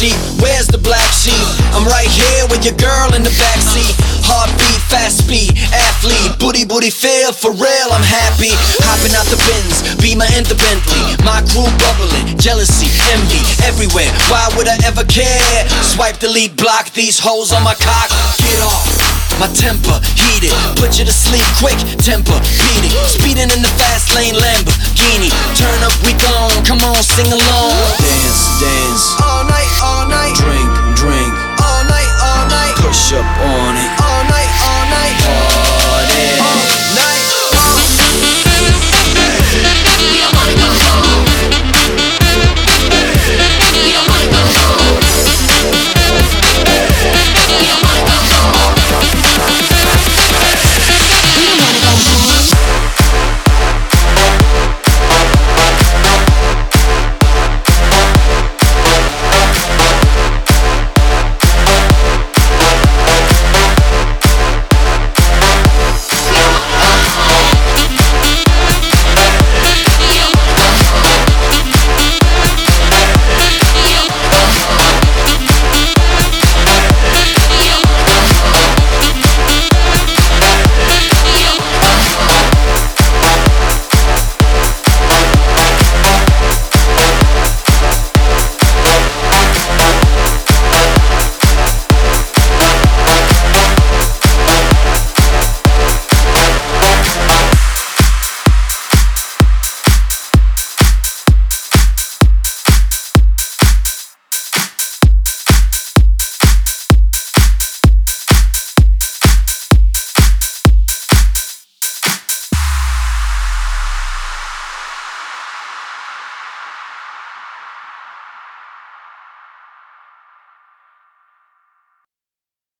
Where's the black sheep? I'm right here with your girl in the backseat. Heartbeat, fast speed, athlete, booty booty feel for real. I'm happy. Hopping out the bins, be and the Bentley. My crew bubbling, jealousy, envy everywhere. Why would I ever care? Swipe, delete, block these holes on my cock. Get off. My temper heated, put you to sleep quick, temper beating. Speeding in the fast lane, Lamborghini. Turn up, we gone, come on, sing along. Dance, dance. All night all